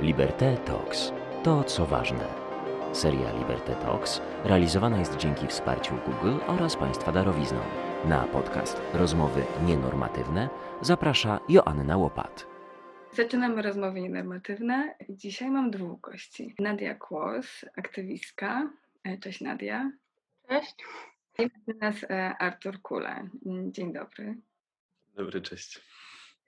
Liberté Talks. To, co ważne. Seria Liberté Talks realizowana jest dzięki wsparciu Google oraz Państwa darowizną. Na podcast Rozmowy Nienormatywne zaprasza Joanna Łopat. Zaczynamy rozmowy nienormatywne. Dzisiaj mam dwóch gości. Nadia Kłos, aktywistka. E, Cześć Nadia. Cześć. I nas e, Artur Kule. Dzień dobry. Dobry, cześć.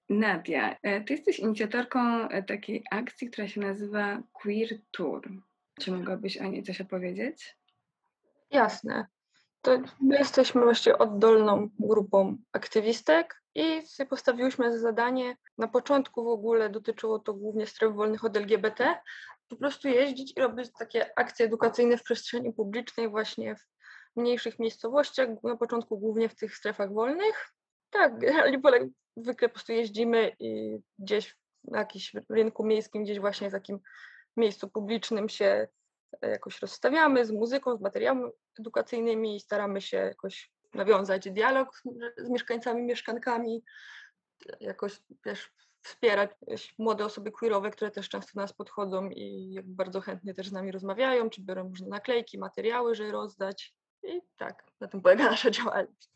Nadia, e, ty jesteś inicjatorką e, takiej akcji, która się nazywa Queer Tour. Czy mogłabyś o niej coś opowiedzieć? Jasne. To my jesteśmy właściwie oddolną grupą aktywistek i sobie postawiłyśmy za zadanie, na początku w ogóle dotyczyło to głównie stref wolnych od LGBT, po prostu jeździć i robić takie akcje edukacyjne w przestrzeni publicznej właśnie w mniejszych miejscowościach, na początku głównie w tych strefach wolnych. Tak, generalnie zwykle po prostu jeździmy i gdzieś na jakimś rynku miejskim, gdzieś właśnie w takim miejscu publicznym się e, jakoś rozstawiamy z muzyką, z materiałami edukacyjnymi i staramy się jakoś nawiązać dialog z, mieszkańcami, mieszkankami, jakoś też wspierać młode osoby queerowe, które też często do nas podchodzą i bardzo chętnie też z nami rozmawiają, czy biorą różne naklejki, materiały, żeby rozdać. I tak, na tym polega nasza działalność.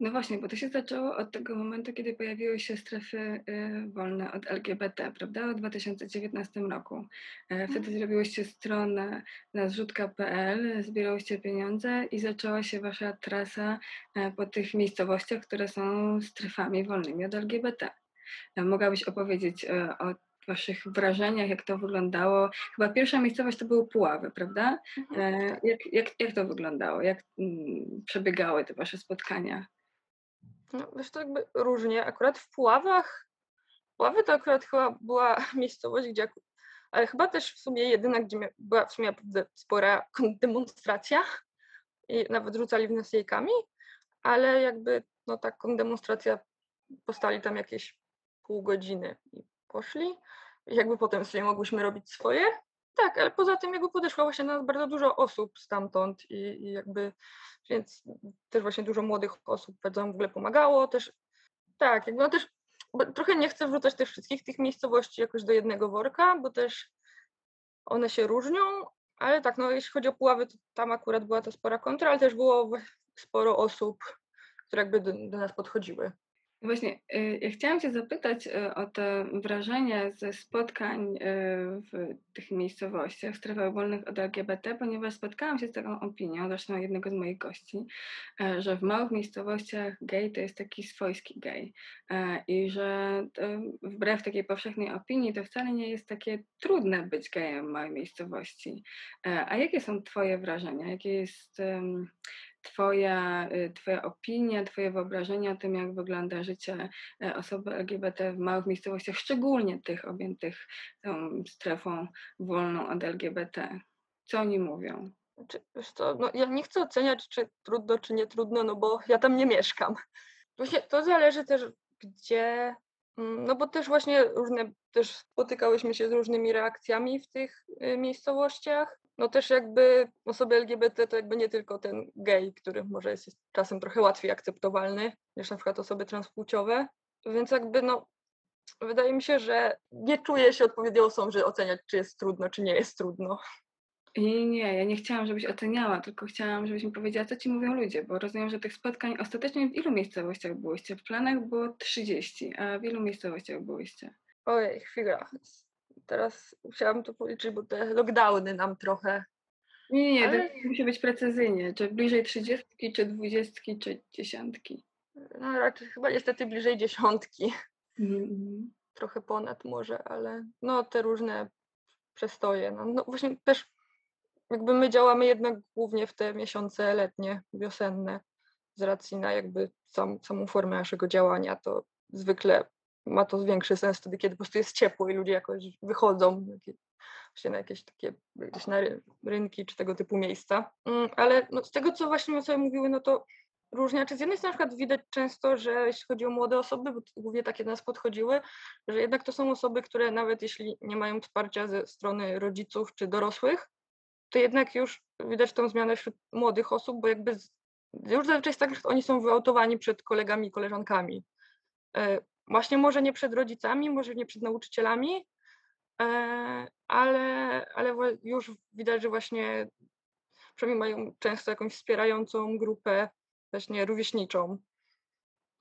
No właśnie, bo to się zaczęło od tego momentu, kiedy pojawiły się strefy y, wolne od LGBT, prawda? W 2019 roku. E, wtedy mhm. zrobiłyście stronę na zrzutka.pl, zbierałyście pieniądze i zaczęła się wasza trasa e, po tych miejscowościach, które są strefami wolnymi od LGBT. E, mogłabyś opowiedzieć o Waszych wrażeniach, jak to wyglądało? Chyba pierwsza miejscowość to były Puławy, prawda? Mhm. Jak, jak, jak to wyglądało? Jak mm, przebiegały te Wasze spotkania? No, wiesz, to jakby różnie. Akurat w Puławach, Puławy to akurat chyba była miejscowość, gdzie, ale chyba też w sumie jedyna, gdzie była w sumie spora demonstracja i nawet rzucali w nas jajkami, ale jakby no taką demonstracja postali tam jakieś pół godziny i poszli. Jakby potem sobie mogłyśmy robić swoje. Tak, ale poza tym jakby podeszło właśnie nas bardzo dużo osób stamtąd i, i jakby, więc też właśnie dużo młodych osób bardzo nam w ogóle pomagało też. Tak, jakby no też trochę nie chcę wrzucać też wszystkich tych miejscowości jakoś do jednego worka, bo też one się różnią, ale tak, no jeśli chodzi o Puławy, to tam akurat była to spora kontra, ale też było sporo osób, które jakby do, do nas podchodziły. Właśnie, y, ja chciałam Cię zapytać y, o te wrażenia ze spotkań y, w tych miejscowościach, strefach wolnych od LGBT, ponieważ spotkałam się z taką opinią, zresztą jednego z moich gości, że w małych miejscowościach gej to jest taki swojski gej i że wbrew takiej powszechnej opinii to wcale nie jest takie trudne być gejem w małej miejscowości. A jakie są Twoje wrażenia? Jakie jest Twoja, y, twoja opinia, Twoje wyobrażenie o tym, jak wygląda życie e, osoby LGBT w małych miejscowościach, szczególnie tych objętych tą strefą wolną od LGBT. Co oni mówią? Znaczy, co, no ja nie chcę oceniać, czy trudno, czy nie trudno, no bo ja tam nie mieszkam. To zależy też, gdzie, mm, no bo też właśnie różne, też spotykałyśmy się z różnymi reakcjami w tych y, miejscowościach no też jakby osoby LGBT to jakby nie tylko ten gej, który może jest czasem trochę łatwiej akceptowalny niż na przykład osoby transpłciowe, więc jakby no wydaje mi się, że nie czuję się odpowiednią osobą, żeby oceniać, czy jest trudno, czy nie jest trudno. Nie, nie, ja nie chciałam, żebyś oceniała, tylko chciałam, żebyś mi powiedziała, co ci mówią ludzie, bo rozumiem, że tych spotkań ostatecznie w ilu miejscowościach byłyście? W planach było 30, a w ilu miejscowościach byłyście? Ojej, chwila teraz chciałam to policzyć, bo te lockdowny nam trochę. Nie, nie, ale... to musi być precyzyjnie. Czy bliżej trzydziestki, czy dwudziestki, czy dziesiątki? No raczej chyba niestety bliżej dziesiątki. Mm. Trochę ponad może, ale no te różne przestoje. No, no właśnie też jakby my działamy jednak głównie w te miesiące letnie, wiosenne, z racji na jakby sam, samą formę naszego działania, to zwykle ma to większy sens wtedy, kiedy po prostu jest ciepło i ludzie jakoś wychodzą właśnie na jakieś takie gdzieś na rynki czy tego typu miejsca. Mm, ale no, z tego, co właśnie my sobie mówiły, no to różnia. Czy z jednej strony na przykład widać często, że jeśli chodzi o młode osoby, bo głównie takie do nas podchodziły, że jednak to są osoby, które nawet jeśli nie mają wsparcia ze strony rodziców czy dorosłych, to jednak już widać tą zmianę wśród młodych osób, bo jakby z, już zazwyczaj jest tak, że oni są wyautowani przed kolegami i koleżankami. Właśnie może nie przed rodzicami, może nie przed nauczycielami, e, ale, ale już widać, że właśnie przynajmniej mają często jakąś wspierającą grupę, właśnie rówieśniczą.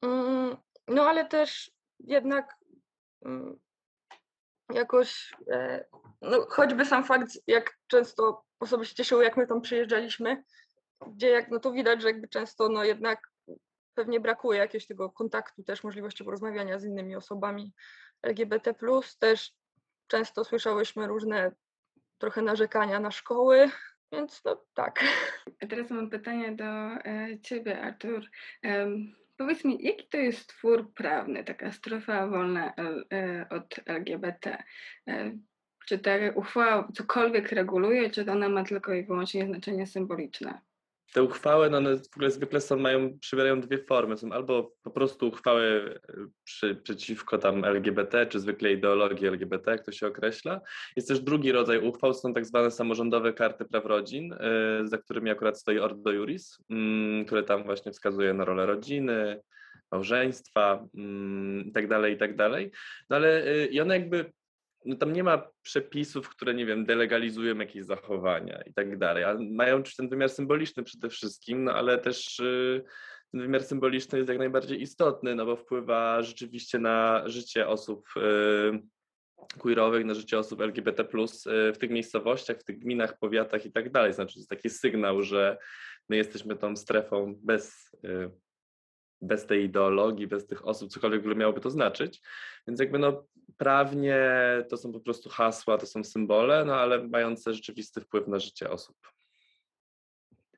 Mm, No ale też jednak mm, jakoś, e, no choćby sam fakt, jak często osoby się cieszyły, jak my tam przyjeżdżaliśmy, gdzie jak, no to widać, że jakby często no jednak pewnie brakuje jakiegoś tego kontaktu, też możliwości porozmawiania z innymi osobami LGBT+, też często słyszałyśmy różne trochę narzekania na szkoły, więc no tak. A teraz mam pytanie do e, Ciebie, Artur. Powiedz mi, jaki to jest twór prawny, taka strefa wolna L, e, od LGBT? E, czy ta uchwała cokolwiek reguluje, czy ona ma tylko i wyłącznie znaczenie symboliczne? Te uchwały, no one w ogóle zwykle są, mają, przybierają dwie formy. Są albo po prostu uchwały e, przy, przeciwko tam LGBT, czy zwykle ideologii LGBT, jak to się określa. Jest też drugi rodzaj uchwał, są tak zwane samorządowe karty praw rodzin, e, za którymi akurat stoi Ordo Juris, mm, które tam właśnie wskazuje na rolę rodziny, małżeństwa mm, i tak tak. No ale y, i one jakby no tam nie ma przepisów, które, nie wiem, delegalizują jakieś zachowania i tak dalej, ale mają ten wymiar symboliczny przede wszystkim, no ale też y, ten wymiar symboliczny jest jak najbardziej istotny, no bo wpływa rzeczywiście na życie osób y, queerowych, na życie osób LGBT+, y, w tych miejscowościach, w tych gminach, powiatach i tak dalej. Znaczy to jest taki sygnał, że my jesteśmy tą strefą bez y, bez tej ideologii, bez tych osób, cokolwiek w ogóle miałoby to znaczyć. Więc jakby no prawnie to są po prostu hasła, to są symbole, no ale mające rzeczywisty wpływ na życie osób.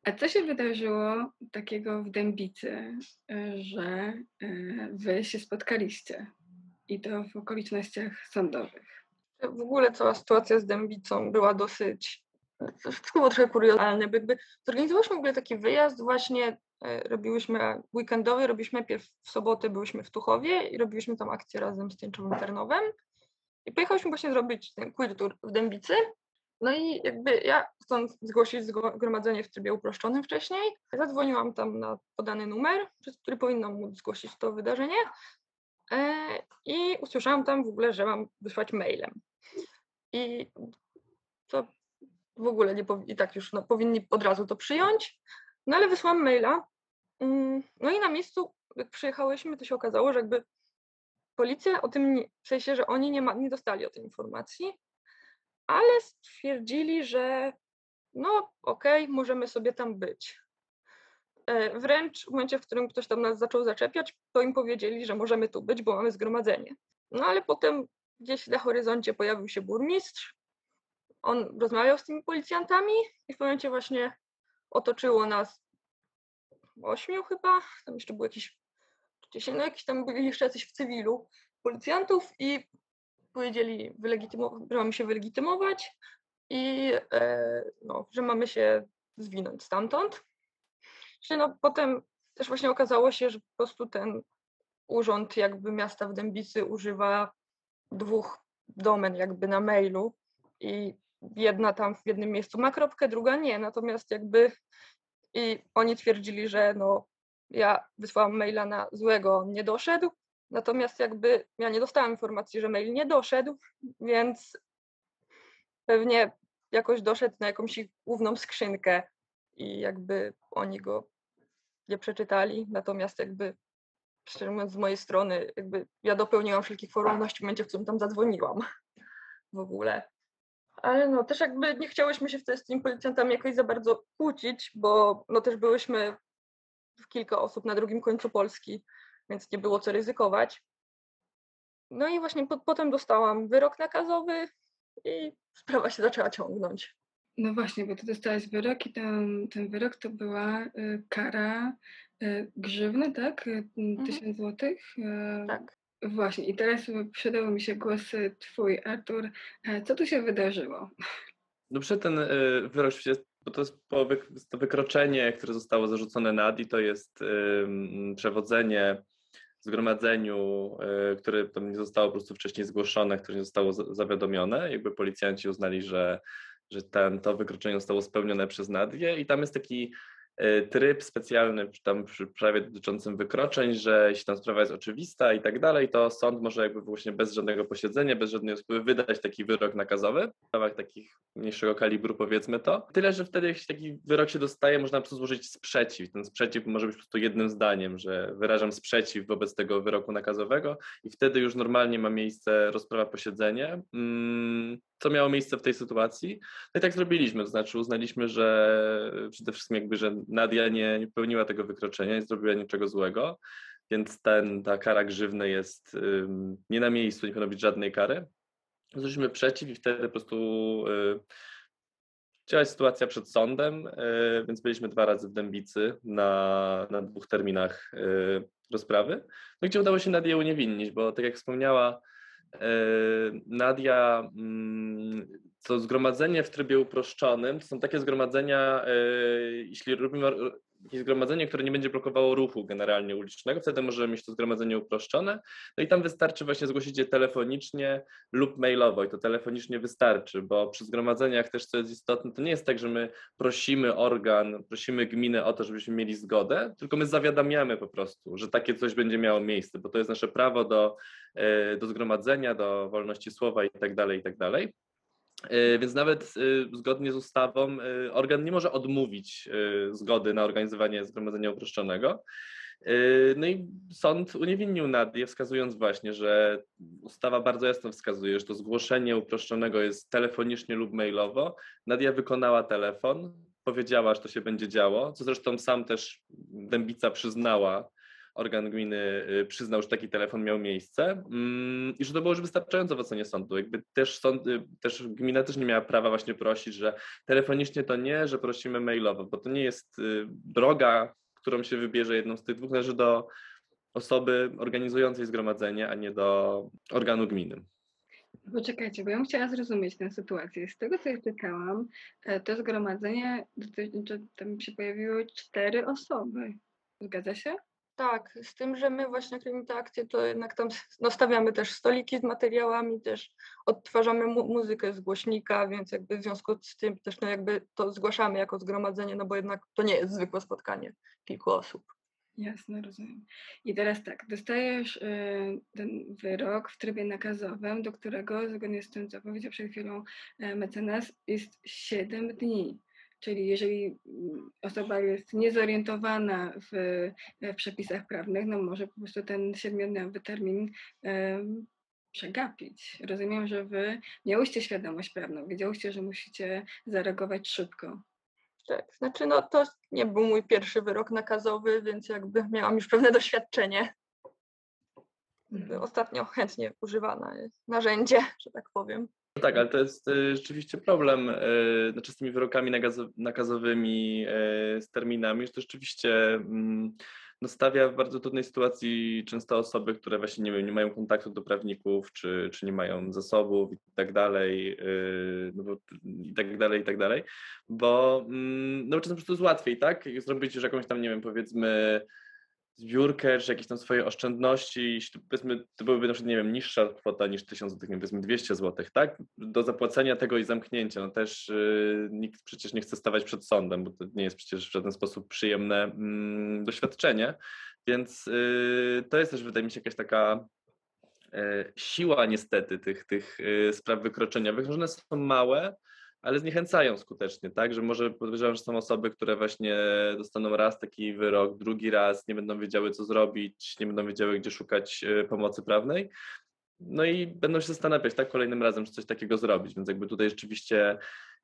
A co się wydarzyło takiego w Dębicy, że e, Wy się spotkaliście i to w okolicznościach sądowych? W ogóle cała sytuacja z Dębicą była dosyć, to wszystko było trochę kuriozalne, bo jakby zorganizowałyśmy w ogóle taki wyjazd właśnie, robiłyśmy weekendowy, robiliśmy najpierw w sobotę, byłyśmy w Tuchowie i robiliśmy tam akcję razem z Tęczowym Tarnowem i pojechałyśmy właśnie zrobić ten queer tour w Dębicy. No i jakby ja chcąc zgłosić zgromadzenie w trybie uproszczonym wcześniej, zadzwoniłam tam na podany numer, przez który powinnam móc zgłosić to wydarzenie e, i usłyszałam tam w ogóle, że mam wysłać mailem. I to w ogóle nie i tak już no, powinni od razu to przyjąć. No ale wysłałam maila. Mm, No i na miejscu, jak przyjechałyśmy, to się okazało, że jakby policja o tym, nie, w sensie, że oni nie, ma, nie dostali o tej informacji, ale stwierdzili, że no okej, możemy sobie tam być. E, Wręcz w momencie, w którym ktoś tam nas zaczął zaczepiać, to im powiedzieli, że możemy tu być, bo mamy zgromadzenie. No ale potem gdzieś na horyzoncie pojawił się burmistrz. On rozmawiał z tymi policjantami i w momencie właśnie otoczyło nas ośmiu chyba, tam jeszcze było jakieś, dziesięć, no jakiś tam byli jeszcze jacyś w cywilu policjantów i powiedzieli, że mamy się wylegitymować i e, no, że mamy się zwinąć stamtąd. Czyli no, potem też właśnie okazało się, że po prostu ten urząd jakby miasta w Dębicy używa dwóch domen jakby na mailu i jedna tam w jednym miejscu ma kropkę, druga nie, natomiast jakby i oni twierdzili, że no ja wysłałam maila na złego, on nie doszedł, natomiast jakby ja nie dostałam informacji, że mail nie doszedł, więc pewnie jakoś doszedł na jakąś główną skrzynkę i jakby oni go nie przeczytali, natomiast jakby szczerze mówiąc z mojej strony jakby ja dopełniłam wszelkich formalności w momencie, w którym tam zadzwoniłam w ogóle. Ale no też jakby nie chciałyśmy się wtedy z tymi policjantami jakoś za bardzo kłócić, bo no też byłyśmy w kilka osób na drugim końcu Polski, więc nie było co ryzykować. No i właśnie po, potem dostałam wyrok nakazowy i sprawa się zaczęła ciągnąć. No właśnie, bo ty dostałaś wyrok i ten, ten wyrok to była y, kara y, grzywny, tak? Y, Tysiąc złotych? Y, Tak. Właśnie, i teraz przydał mi się głos y, twój, Artur. E, Co tu się wydarzyło? No przed ten y, wyrok, bo to jest to wykroczenie, które zostało zarzucone na ADI, to jest przewodzenie zgromadzeniu, które nie zostało po prostu wcześniej zgłoszone, które nie zostało za- zawiadomione. Jakby policjanci uznali, że, że ten, to wykroczenie zostało spełnione przez Nadię i tam jest taki e, tryb specjalny tam przy prawie dotyczącym wykroczeń, że jeśli tam sprawa jest oczywista i tak dalej, to sąd może jakby właśnie bez żadnego posiedzenia, bez żadnej osoby wydać taki wyrok nakazowy w sprawach takich mniejszego kalibru powiedzmy to. Tyle, że wtedy jeśli taki wyrok się dostaje, można po prostu złożyć sprzeciw. Ten sprzeciw może być po prostu jednym zdaniem, że wyrażam sprzeciw wobec tego wyroku nakazowego i wtedy już normalnie ma miejsce rozprawa posiedzenie. Mm, co miało miejsce w tej sytuacji? No i tak zrobiliśmy, to znaczy uznaliśmy, że przede wszystkim jakby, że Nadia nie, popełniła tego wykroczenia, nie zrobiła niczego złego, więc ten, ta kara grzywny jest nie na miejscu, nie powinno być żadnej kary. Złożyliśmy przeciw i wtedy po prostu y, Chciała sytuacja przed sądem, y, więc byliśmy dwa razy w Dębicy na, na dwóch terminach y, rozprawy, no gdzie udało się Nadię uniewinnić, bo tak jak wspomniała Nadia, mm, to zgromadzenie w trybie uproszczonym to są takie zgromadzenia, jeśli robimy jakieś zgromadzenie, które nie będzie blokowało ruchu generalnie ulicznego, wtedy możemy mieć to zgromadzenie uproszczone. No i tam wystarczy właśnie zgłosić je telefonicznie lub mailowo i to telefonicznie wystarczy, bo przy zgromadzeniach też co jest istotne, to nie jest tak, że my prosimy organ, prosimy gminę o to, żebyśmy mieli zgodę, tylko my zawiadamiamy po prostu, że takie coś będzie miało miejsce, bo to jest nasze prawo do, e, do zgromadzenia, do wolności słowa i tak dalej, i tak dalej. E, więc nawet e, zgodnie z ustawą e, organ nie może odmówić zgody na organizowanie zgromadzenia uproszczonego. No i sąd uniewinnił Nadię, wskazując właśnie, że ustawa bardzo jasno wskazuje, że to zgłoszenie uproszczonego jest telefonicznie lub mailowo. Nadia wykonała telefon, powiedziała, że to się będzie działo, co zresztą sam też Dębica przyznała organ gminy y, przyznał, że taki telefon miał miejsce mm, i że to było już wystarczająco w ocenie sądu. Jakby też, sąd, y, też gmina też nie miała prawa właśnie prosić, że telefonicznie to nie, że prosimy mailowo, bo to nie jest y, droga, którą się wybierze jedną z tych dwóch, należy do osoby organizującej zgromadzenie, a nie do organu gminy. Poczekajcie, bo ja bym chciała zrozumieć tę sytuację. Z tego, co ja czytałam, e, to zgromadzenie, tam się pojawiły cztery osoby. Zgadza się? Tak, z tym, że my właśnie te akcje, to jednak tam no, stawiamy też stoliki z materiałami, też odtwarzamy mu muzykę z głośnika, więc jakby w związku z tym też no jakby to zgłaszamy jako zgromadzenie, no bo jednak to nie jest zwykłe spotkanie kilku osób. Jasne, rozumiem. I teraz tak, dostajesz y, ten wyrok w trybie nakazowym, do którego, zgodnie z tym, co powiedział przed chwilą y, mecenas, jest 7 dni. Czyli jeżeli mm, osoba jest niezorientowana w, w przepisach prawnych, no może po prostu ten siedmiodniowy termin um, przegapić. Rozumiem, że wy miałyście świadomość prawną, wiedziałyście, że musicie zareagować szybko. Tak, znaczy no to nie był mój pierwszy wyrok nakazowy, więc jakby miałam już pewne doświadczenie. Mhm. Ostatnio chętnie używane narzędzie, że tak powiem. No tak, ale to jest y, rzeczywiście problem y, znaczy z tymi wyrokami nakazowymi, y, z terminami, że to rzeczywiście mm, no stawia w bardzo trudnej sytuacji często osoby, które właśnie nie, nie mają kontaktu do prawników, czy, czy nie mają zasobów i tak dalej, no bo, i tak dalej, i tak dalej, bo mm, no czasem po prostu jest łatwiej, tak? Zrobić już jakąś tam, nie wiem, powiedzmy zbiórkę, czy jakieś tam swoje oszczędności, jeśli powiedzmy, to byłyby na przykład, nie wiem, niższa kwota niż 1000 zł, powiedzmy 200 zł, tak? Do zapłacenia tego i zamknięcia, no też yy, nikt przecież nie chce stawać przed sądem, bo to nie jest przecież w żaden sposób przyjemne mm, doświadczenie, więc yy, to jest też, wydaje mi się, jakaś taka yy, siła niestety tych, tych y, spraw wykroczeniowych, że one są małe, ale zniechęcają skutecznie, tak? Że może podejrzewam, że są osoby, które właśnie dostaną raz taki wyrok, drugi raz, nie będą wiedziały, co zrobić, nie będą wiedziały, gdzie szukać e, pomocy prawnej. No i będą się zastanawiać, tak, kolejnym razem, czy coś takiego zrobić. Więc jakby tutaj rzeczywiście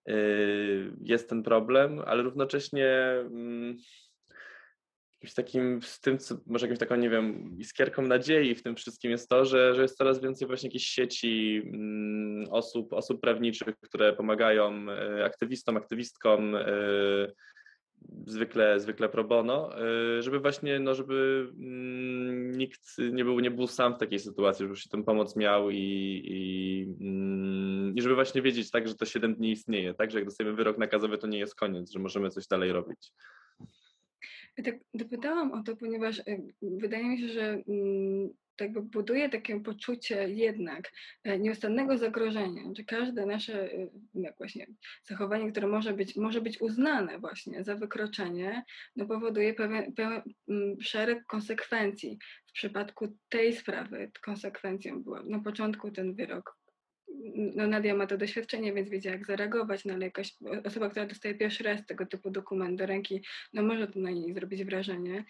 e, jest ten problem, ale równocześnie mm, jakimś takim, z tym, co, może jakąś taką, nie wiem, iskierką nadziei w tym wszystkim jest to, że, że jest coraz więcej właśnie jakichś sieci mm, osób, osób prawniczych, które pomagają e, aktywistom, aktywistkom, e, zwykle, zwykle pro bono, e, żeby właśnie, no żeby mm, nikt nie był, nie był sam w takiej sytuacji, żeby się tę pomoc miał i, i, mm, i żeby właśnie wiedzieć tak, że to 7 dni istnieje, tak, że jak dostajemy wyrok nakazowy, to nie jest koniec, że możemy coś dalej robić. Tak dopytałam o to, ponieważ y, wydaje mi się, że to jakby buduje takie poczucie jednak e, nieustannego zagrożenia, że każde nasze jak właśnie zachowanie, które może być, może być uznane właśnie za wykroczenie, no powoduje pewien, pełen mm, szereg konsekwencji. W przypadku tej sprawy konsekwencją była na początku ten wyrok no Nadia ma to doświadczenie, więc wiedziała jak zareagować, no ale jakaś osoba, która dostaje pierwszy raz tego typu dokument do ręki, no może to na niej zrobić wrażenie.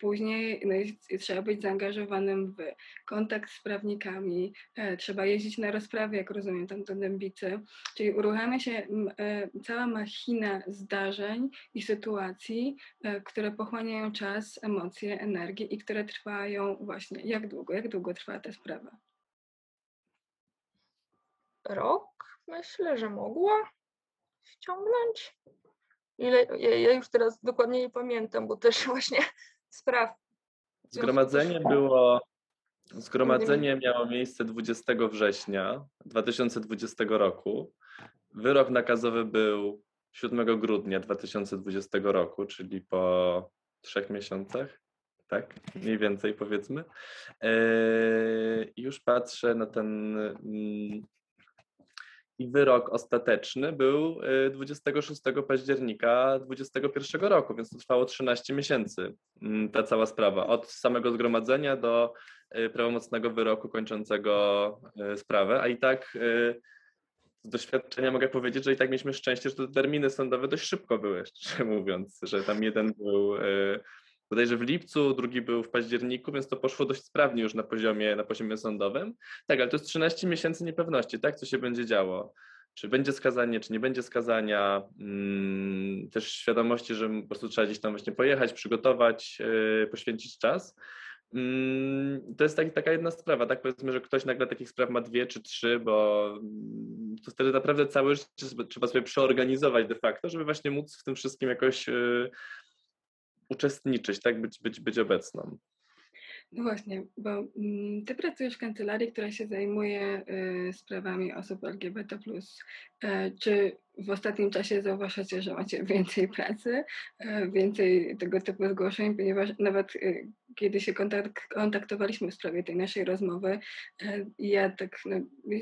Później no, trzeba być zaangażowanym w kontakt z prawnikami, e, trzeba jeździć na rozprawy, jak rozumiem, tam do Dębicy, czyli uruchamia się e, cała machina zdarzeń i sytuacji, e, które pochłaniają czas, emocje, energię i które trwają właśnie jak długo, jak długo trwa ta sprawa rok, myślę, że mogła wciągnąć. Ile, ja, ja już teraz dokładnie nie pamiętam, bo też właśnie spraw. Zgromadzenie było, zgromadzenie miało miejsce 20 września 2020 roku. Wyrok nakazowy był 7 grudnia 2020 roku, czyli po trzech miesiącach, tak? Mniej więcej powiedzmy. Eee, już patrzę na ten mm, i wyrok ostateczny był 26 y, października 2021 roku, więc to trwało 13 miesięcy mm, ta cała sprawa. Od samego zgromadzenia do y, prawomocnego wyroku kończącego y, sprawę, a i tak z doświadczenia mogę powiedzieć, że i tak mieliśmy szczęście, że te terminy sądowe dość szybko były, szczerze mówiąc, że tam jeden był bodajże w lipcu, drugi był w październiku, więc to poszło dość sprawnie już na poziomie, na poziomie sądowym. Tak, ale to jest 13 miesięcy niepewności, tak, co się będzie działo. Czy będzie skazanie, czy nie będzie skazania, hmm, też świadomości, że po prostu trzeba gdzieś tam właśnie pojechać, przygotować, yy, poświęcić czas. Hmm, to jest tak, taka jedna sprawa, tak powiedzmy, że ktoś nagle takich spraw ma dwie czy trzy, bo mm, to wtedy naprawdę całe życie trzeba sobie przeorganizować de facto, żeby właśnie móc w tym wszystkim jakoś yy, uczestniczyć, tak, być, być, być obecną. No właśnie, bo mm, ty pracujesz w kancelarii, która się zajmuje y, sprawami osób LGBT. E, czy w ostatnim czasie zauważacie, że macie więcej pracy, e, więcej tego typu zgłoszeń, ponieważ nawet kiedy się kontakt, kontaktowaliśmy w sprawie tej naszej rozmowy, ja tak no,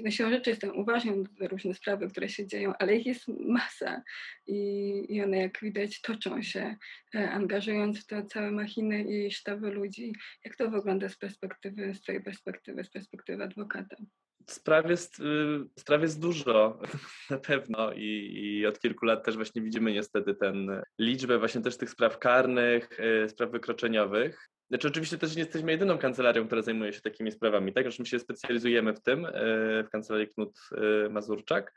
na siłą rzeczy jestem uważna na różne sprawy, które się dzieją, ale ich jest masa i, i one jak widać toczą się, angażując w to całe machiny i sztaby ludzi. Jak to wygląda z perspektywy, z twojej perspektywy, z perspektywy adwokata? Spraw jest, y, spraw jest dużo na pewno I, i od kilku lat też właśnie widzimy niestety ten liczbę właśnie też tych spraw karnych, y, spraw wykroczeniowych. Znaczy oczywiście też nie jesteśmy jedyną kancelarią, która zajmuje się takimi sprawami, tak? Zresztą się specjalizujemy w tym, e, w kancelarii Knut e, Mazurczak,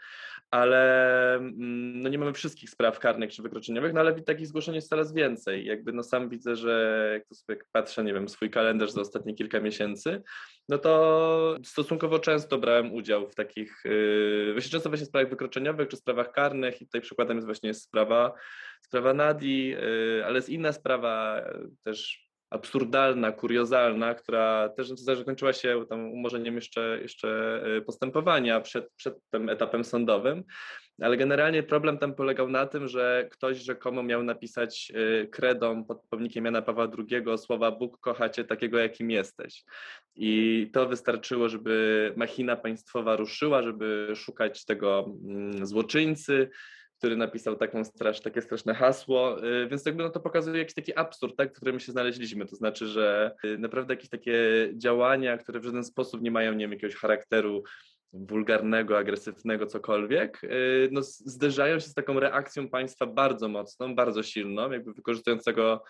ale mm, no nie mamy wszystkich spraw karnych czy wykroczeniowych, no ale takich zgłoszeń jest coraz więcej. Jakby no sam widzę, że jak to sobie patrzę, nie wiem, swój kalendarz za ostatnie kilka miesięcy, no to stosunkowo często brałem udział w takich, e, właśnie często właśnie sprawach wykroczeniowych czy sprawach karnych i tutaj przykładem jest właśnie sprawa, sprawa Nadi, ale jest inna sprawa też absurdalna, kuriozalna, która też zakończyła się tam umorzeniem jeszcze, jeszcze e, postępowania przed, przed tym etapem sądowym. Ale generalnie problem tam polegał na tym, że ktoś rzekomo miał napisać kredą pod pomnikiem Jana Pawła II słowa Bóg kocha cię takiego, jakim jesteś. I to wystarczyło, żeby machina państwowa ruszyła, żeby szukać tego mm, złoczyńcy, który napisał taką strasz, takie straszne hasło, y, więc jakby no to pokazuje jakiś taki absurd, tak, w którym się znaleźliśmy, to znaczy, że y, naprawdę jakieś takie działania, które w żaden sposób nie mają, nie wiem, jakiegoś charakteru wulgarnego, agresywnego, cokolwiek, y, no zderzają się z taką reakcją państwa bardzo mocną, bardzo silną, jakby wykorzystującego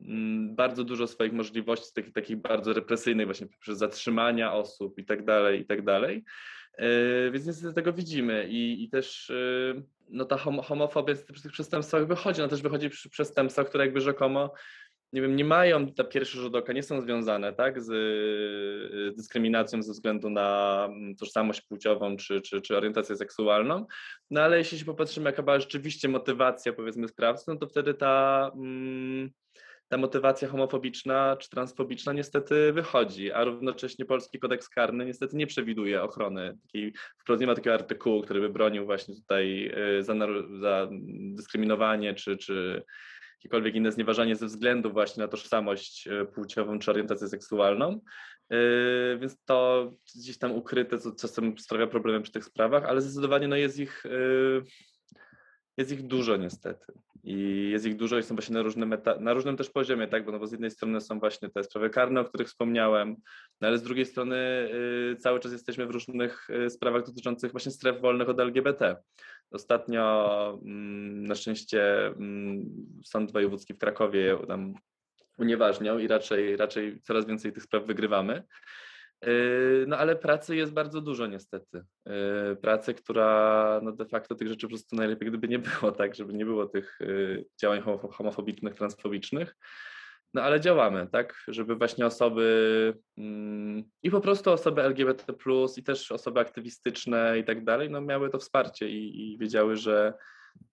mm, bardzo dużo swoich możliwości, takich, takich bardzo represyjnych, właśnie przez zatrzymania osób i tak dalej, i tak dalej. Więc niestety tego widzimy i, i też no ta homofobia przy tych przestępstwach wychodzi, no też wychodzi przy przestępstwach, które jakby rzekomo nie wiem, nie mają, ta pierwszy rzut oka nie są związane, tak, z y, dyskryminacją ze względu na mm, tożsamość płciową czy, czy, czy orientację seksualną, no ale jeśli się popatrzymy, jaka była rzeczywiście motywacja, powiedzmy, sprawcy, no to wtedy ta, mm, ta motywacja homofobiczna czy transfobiczna niestety wychodzi, a równocześnie polski kodeks karny niestety nie przewiduje ochrony. Wprost nie ma takiego artykułu, który by bronił właśnie tutaj y, za, za dyskryminowanie czy, czy jakiekolwiek inne znieważanie ze względu właśnie na tożsamość e, płciową czy orientację seksualną. E, więc to gdzieś tam ukryte, co czasem sprawia problemy przy tych sprawach, ale zdecydowanie no jest ich jest ich dużo niestety. I jest ich dużo i są właśnie na różnym, na różnym też poziomie, tak? Bo, no bo z jednej strony są właśnie te sprawy karne, o których wspomniałem, no ale z drugiej strony y, cały czas jesteśmy w różnych y, sprawach dotyczących właśnie stref wolnych od LGBT. Ostatnio mm, na szczęście mm, Sąd Wojewódzki w Krakowie nam unieważniał i raczej, raczej coraz więcej tych spraw wygrywamy. Yy, no ale pracy jest bardzo dużo niestety. Yy, pracy, która no de facto tych rzeczy po prostu najlepiej gdyby nie było, tak, żeby nie było tych yy, działań homofobicznych, transfobicznych. No ale działamy, tak, żeby właśnie osoby mm, i po prostu osoby LGBT+, i też osoby aktywistyczne i tak dalej, no miały to wsparcie i, i wiedziały, że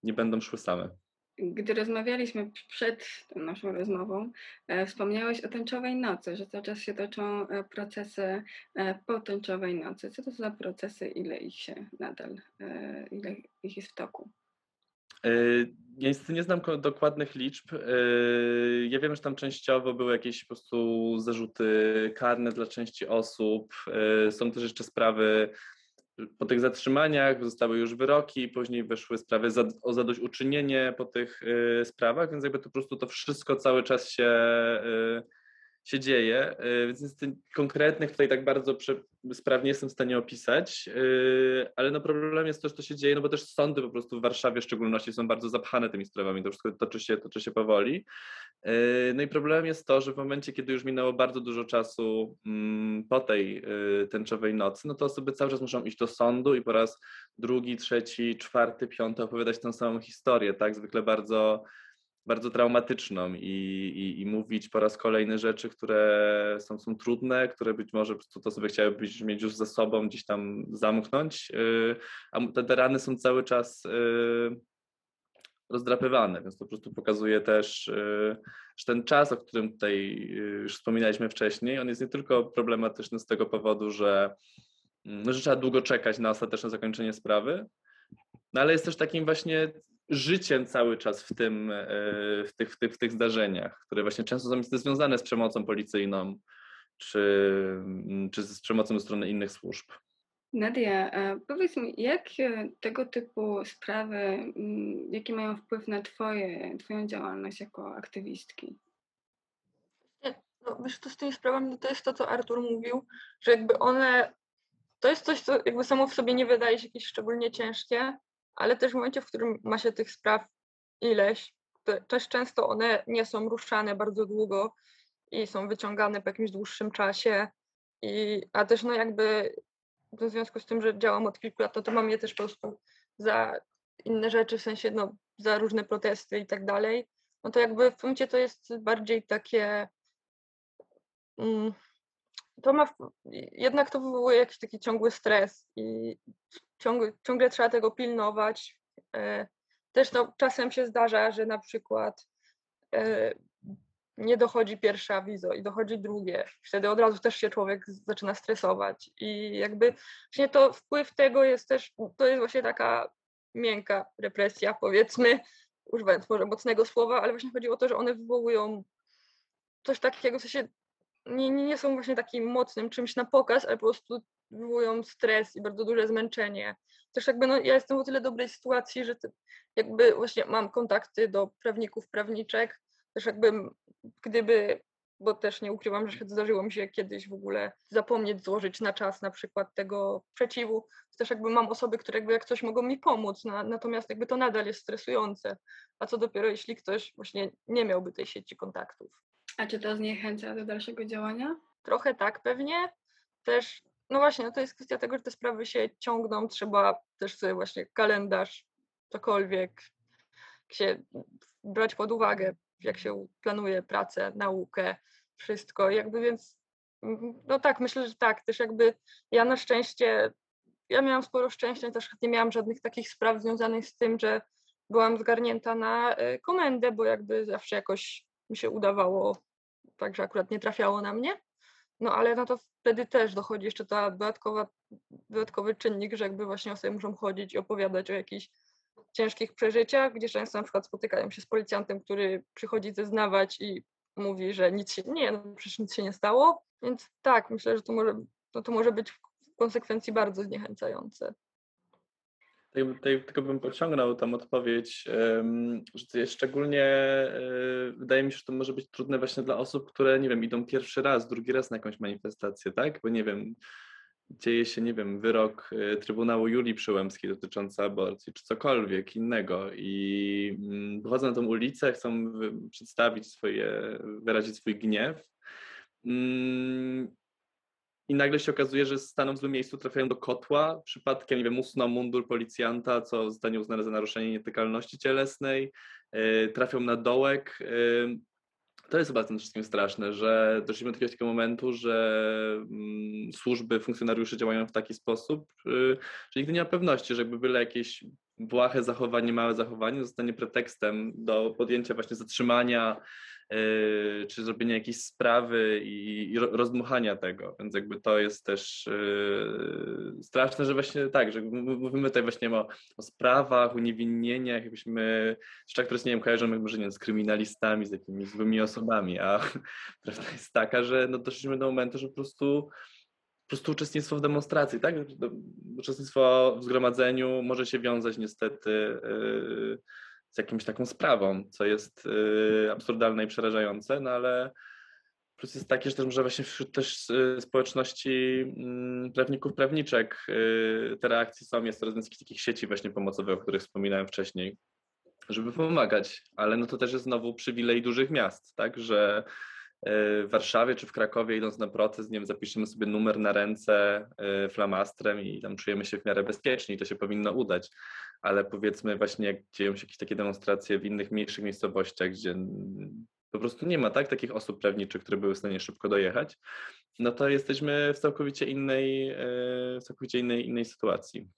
nie będą szły same. Gdy rozmawialiśmy przed tą naszą rozmową, e, wspomniałeś o tęczowej nocy, że cały czas się toczą e, procesy e, po tęczowej nocy. Co to za procesy, ile ich się nadal, ile ich jest w toku? Ja niestety nie znam dokładnych liczb. Ja wiem, że tam częściowo były jakieś po prostu zarzuty karne dla części osób. Są też jeszcze sprawy po tych zatrzymaniach, zostały już wyroki, później weszły sprawy za, o zadośćuczynienie po tych e, sprawach, więc jakby to po prostu to wszystko cały czas się, e, się dzieje. E, Więc konkretnych tutaj tak bardzo prze, sprawnie jestem w stanie opisać, yy, ale no problem jest to, że to się dzieje, no bo też sądy po prostu w Warszawie w szczególności są bardzo zapchane tymi sprawami, to wszystko toczy się, toczy się powoli. Yy, No i problem jest to, że w momencie, kiedy już minęło bardzo dużo czasu mm, po tej tęczowej nocy, no to osoby cały czas muszą iść do sądu i po raz drugi, trzeci, czwarty, piąty opowiadać tę samą historię, tak, zwykle bardzo bardzo traumatyczną i, i, i mówić po raz kolejny rzeczy, które są, są trudne, które być może po prostu to sobie chciały być, mieć już ze sobą, gdzieś tam zamknąć, yy, a te, te rany są cały czas yy, rozdrapywane, więc to po prostu pokazuje też, yy, że ten czas, o którym tutaj już wspominaliśmy wcześniej, on jest nie tylko problematyczny z tego powodu, że, mm, że trzeba długo czekać na ostateczne zakończenie sprawy, no ale jest też takim właśnie życiem cały czas w, tym, e, w, tych, w, tych, w tych zdarzeniach, które właśnie często są związane z przemocą policyjną czy, czy z przemocą ze strony innych służb. Nadia, e, powiedz mi, jak e, tego typu sprawy, mm, jaki mają wpływ na twoje, Twoją działalność jako aktywistki? No, wiesz, to z tymi sprawami no to jest to, co Artur mówił, że jakby one, to jest coś, co jakby samo w sobie nie wydaje się jakieś szczególnie ciężkie, ale też w momencie, w którym ma się tych spraw ileś, też często one nie są ruszane bardzo długo i są wyciągane po jakimś dłuższym czasie, i, a też no jakby w związku z tym, że działam od kilku lat, no to mam je też po prostu za inne rzeczy, w sensie no, za różne protesty i tak dalej, no to jakby w momencie to jest bardziej takie mm, to ma, jednak to wywołuje jakiś taki ciągły stres i ciągle, ciągle trzeba tego pilnować. E, Też no, czasem się zdarza, że na przykład e, nie dochodzi pierwsze awizo i dochodzi drugie. Wtedy od razu też się człowiek zaczyna stresować i jakby właśnie to wpływ tego jest też, to jest właśnie taka miękka represja powiedzmy, używając może mocnego słowa, ale właśnie chodzi o to, że one wywołują coś takiego, w sensie nie, nie, nie są właśnie takim mocnym czymś na pokaz, ale po prostu wywołują stres i bardzo duże zmęczenie. Też jakby no, ja jestem w tyle dobrej sytuacji, że jakby właśnie mam kontakty do prawników, prawniczek, też jakby gdyby, bo też nie ukrywam, że zdarzyło mi się kiedyś w ogóle zapomnieć złożyć na czas na przykład tego przeciwu, to też jakby mam osoby, które jakby jak coś mogą mi pomóc, na, natomiast jakby to nadal jest stresujące, a co dopiero jeśli ktoś właśnie nie miałby tej sieci kontaktów. A czy to zniechęca do dalszego działania? Trochę tak pewnie. Też, no właśnie, no to jest kwestia tego, że te sprawy się ciągną. Trzeba też sobie właśnie kalendarz, cokolwiek się brać pod uwagę, jak się planuje pracę, naukę, wszystko. Jakby więc, no tak, myślę, że tak. Też jakby ja na szczęście, ja miałam sporo szczęścia, też nie miałam żadnych takich spraw związanych z tym, że byłam zgarnięta na e, komendę, bo jakby zawsze jakoś mi się udawało, także akurat nie trafiało na mnie. No ale no to wtedy też dochodzi jeszcze ta dodatkowa, dodatkowy czynnik, że jakby właśnie osoby muszą chodzić i opowiadać o jakichś ciężkich przeżyciach, gdzie często na przykład spotykają się z policjantem, który przychodzi zeznawać i mówi, że nic się, nie, no przecież nic się nie stało. Więc tak, myślę, że to może, no to może być w konsekwencji bardzo zniechęcające. Tutaj, tylko bym pociągnął tam odpowiedź, że to jest szczególnie, e, wydaje mi się, że to może być trudne właśnie dla osób, które, nie wiem, idą pierwszy raz, drugi raz na jakąś manifestację, tak? Bo nie wiem, dzieje się, nie wiem, wyrok e, Trybunału Julii Przyłębskiej dotyczący aborcji, czy cokolwiek innego i mm, wychodzą na tą ulicę, chcą przedstawić swoje, wyrazić swój gniew. I nagle się okazuje, że staną w złym miejscu, trafiają do kotła, przypadkiem, nie wiem, usuną mundur policjanta, co zostanie uznane za naruszenie nietykalności cielesnej, yy, trafią na dołek. Yy, to jest chyba tym wszystkim straszne, że doszliśmy do takiego momentu, że mm, służby, funkcjonariusze działają w taki sposób, yy, że nigdy nie ma pewności, że jakby byle jakieś błahe zachowanie, małe zachowanie zostanie pretekstem do podjęcia właśnie zatrzymania, czy zrobienia jakiejś sprawy i, i ro- rozdmuchania tego. Więc jakby to jest też yy, straszne, że właśnie tak, że mówimy tutaj właśnie o, o sprawach, uniewinnieniach, jakbyśmy rzeczach, które nie wiem, kojarzymy może nie z kryminalistami, z jakimiś złymi osobami, a prawda jest taka, że no doszliśmy do momentu, że po prostu po prostu uczestnictwo w demonstracji, tak? Do- Uczestnictwo w zgromadzeniu może się wiązać niestety yy, z jakimś taką sprawą, co jest yy, absurdalne i przerażające, no ale plus jest taki, że też może właśnie wśród też yy, społeczności mm, prawników, prawniczek yy, te reakcje są, jest coraz więcej takich sieci właśnie pomocowych, o których wspominałem wcześniej, żeby pomagać, ale no to też jest znowu przywilej dużych miast, tak, że w Warszawie czy w Krakowie idąc na protest, nie wiem, zapiszemy sobie numer na ręce y, flamastrem i tam czujemy się w miarę bezpiecznie i to się powinno udać. Ale powiedzmy właśnie jak dzieją się jakieś takie demonstracje w innych mniejszych miejscowościach, gdzie po prostu nie ma tak takich osób prawniczych, które były w stanie szybko dojechać, no to jesteśmy w całkowicie innej, y, w całkowicie innej, innej sytuacji.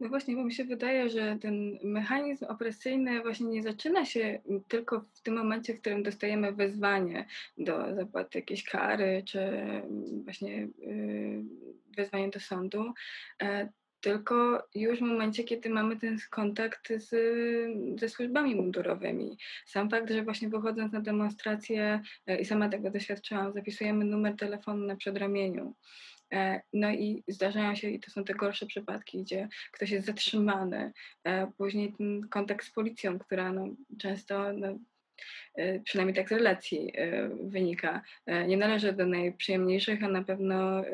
No właśnie, bo mi się wydaje, że ten mechanizm opresyjny właśnie nie zaczyna się tylko w tym momencie, w którym dostajemy wezwanie do zapłaty jakiejś kary, czy właśnie yy, wezwanie do sądu, e, tylko już w momencie, kiedy mamy ten kontakt z, ze służbami mundurowymi. Sam fakt, że właśnie wychodząc na demonstrację e, i sama tego doświadczyłam, zapisujemy numer telefonu na przedramieniu. E, No i zdarzają się, i to są te gorsze przypadki, gdzie ktoś jest zatrzymany. E, Później ten kontakt z policją, która no, często, no, przynajmniej tak z relacji e, wynika, e, nie należy do najprzyjemniejszych, a na pewno e,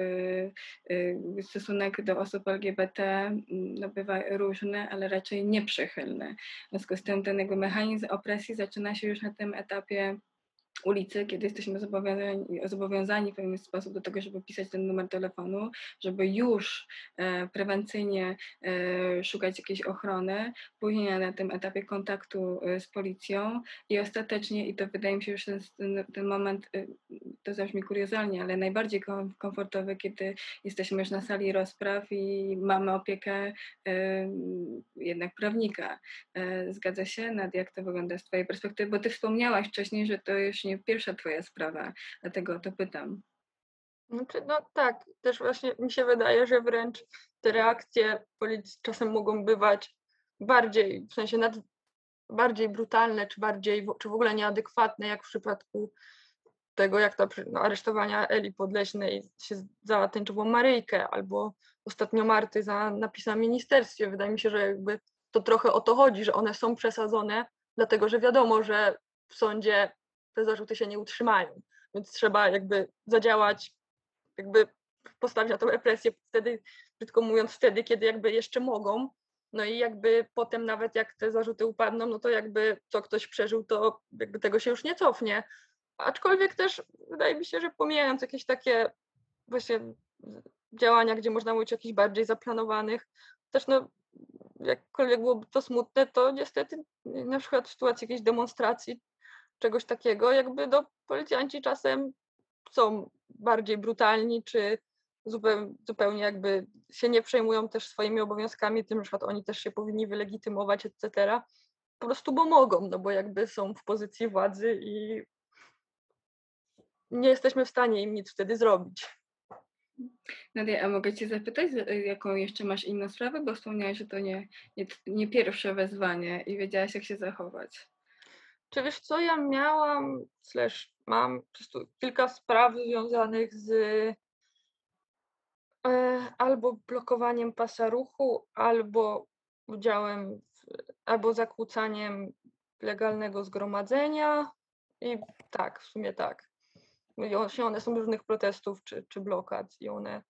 e, stosunek do osób LGBT m, no, bywa różny, ale raczej nieprzychylny. W związku z tym ten jakby mechanizm opresji zaczyna się już na tym etapie ulicy, kiedy jesteśmy zobowiązani, zobowiązani w pewien sposób do tego, żeby pisać ten numer telefonu, żeby już e, prewencyjnie e, szukać jakiejś ochrony, później na tym etapie kontaktu e, z policją i ostatecznie, i to wydaje mi się już ten, ten, ten moment, e, to zabrzmi kuriozalnie, ale najbardziej kom, komfortowy, kiedy jesteśmy już na sali rozpraw i mamy opiekę jednak prawnika. E, Zgadza się, Nadia, jak to wygląda z Twojej perspektywy? Bo Ty wspomniałaś wcześniej, że to już nie pierwsza Twoja sprawa, dlatego o to pytam. Znaczy, no tak, też właśnie mi się wydaje, że wręcz te reakcje policji czasem mogą bywać bardziej, w sensie nad, bardziej brutalne, czy bardziej, czy w ogóle nieadekwatne, jak w przypadku tego, jak to no, aresztowania Eli Podleśnej się za tęczową Maryjkę, albo ostatnio Marty za napis na ministerstwie. Wydaje mi się, że jakby to trochę o to chodzi, że one są przesadzone, dlatego że wiadomo, że w sądzie te zarzuty się nie utrzymają, więc trzeba jakby zadziałać, jakby postawić na tą represję wtedy, brzydko mówiąc, wtedy, kiedy jakby jeszcze mogą. No i jakby potem nawet jak te zarzuty upadną, no to jakby co ktoś przeżył, to jakby tego się już nie cofnie. Aczkolwiek też wydaje mi się, że pomijając jakieś takie właśnie działania, gdzie można mówić o jakichś bardziej zaplanowanych, też no jakkolwiek byłoby to smutne, to niestety na przykład w sytuacji jakiejś demonstracji, czegoś takiego, jakby do policjanci czasem są bardziej brutalni, czy zupełnie, jakby się nie przejmują też swoimi obowiązkami, tym, że oni też się powinni wylegitymować, etc. Po prostu bo mogą, no bo jakby są w pozycji władzy i nie jesteśmy w stanie im nic wtedy zrobić. Nadia, a mogę Cię zapytać, y, jaką jeszcze masz inną sprawę, bo wspomniałaś, że to nie, nie, nie pierwsze wezwanie i wiedziałaś, jak się zachować. Czy wiesz co, ja miałam, slash mam kilka spraw związanych z e, albo blokowaniem pasa ruchu, albo udziałem, w, albo zakłócaniem legalnego zgromadzenia i tak, w sumie tak. One są różnych protestów czy, czy blokad i one,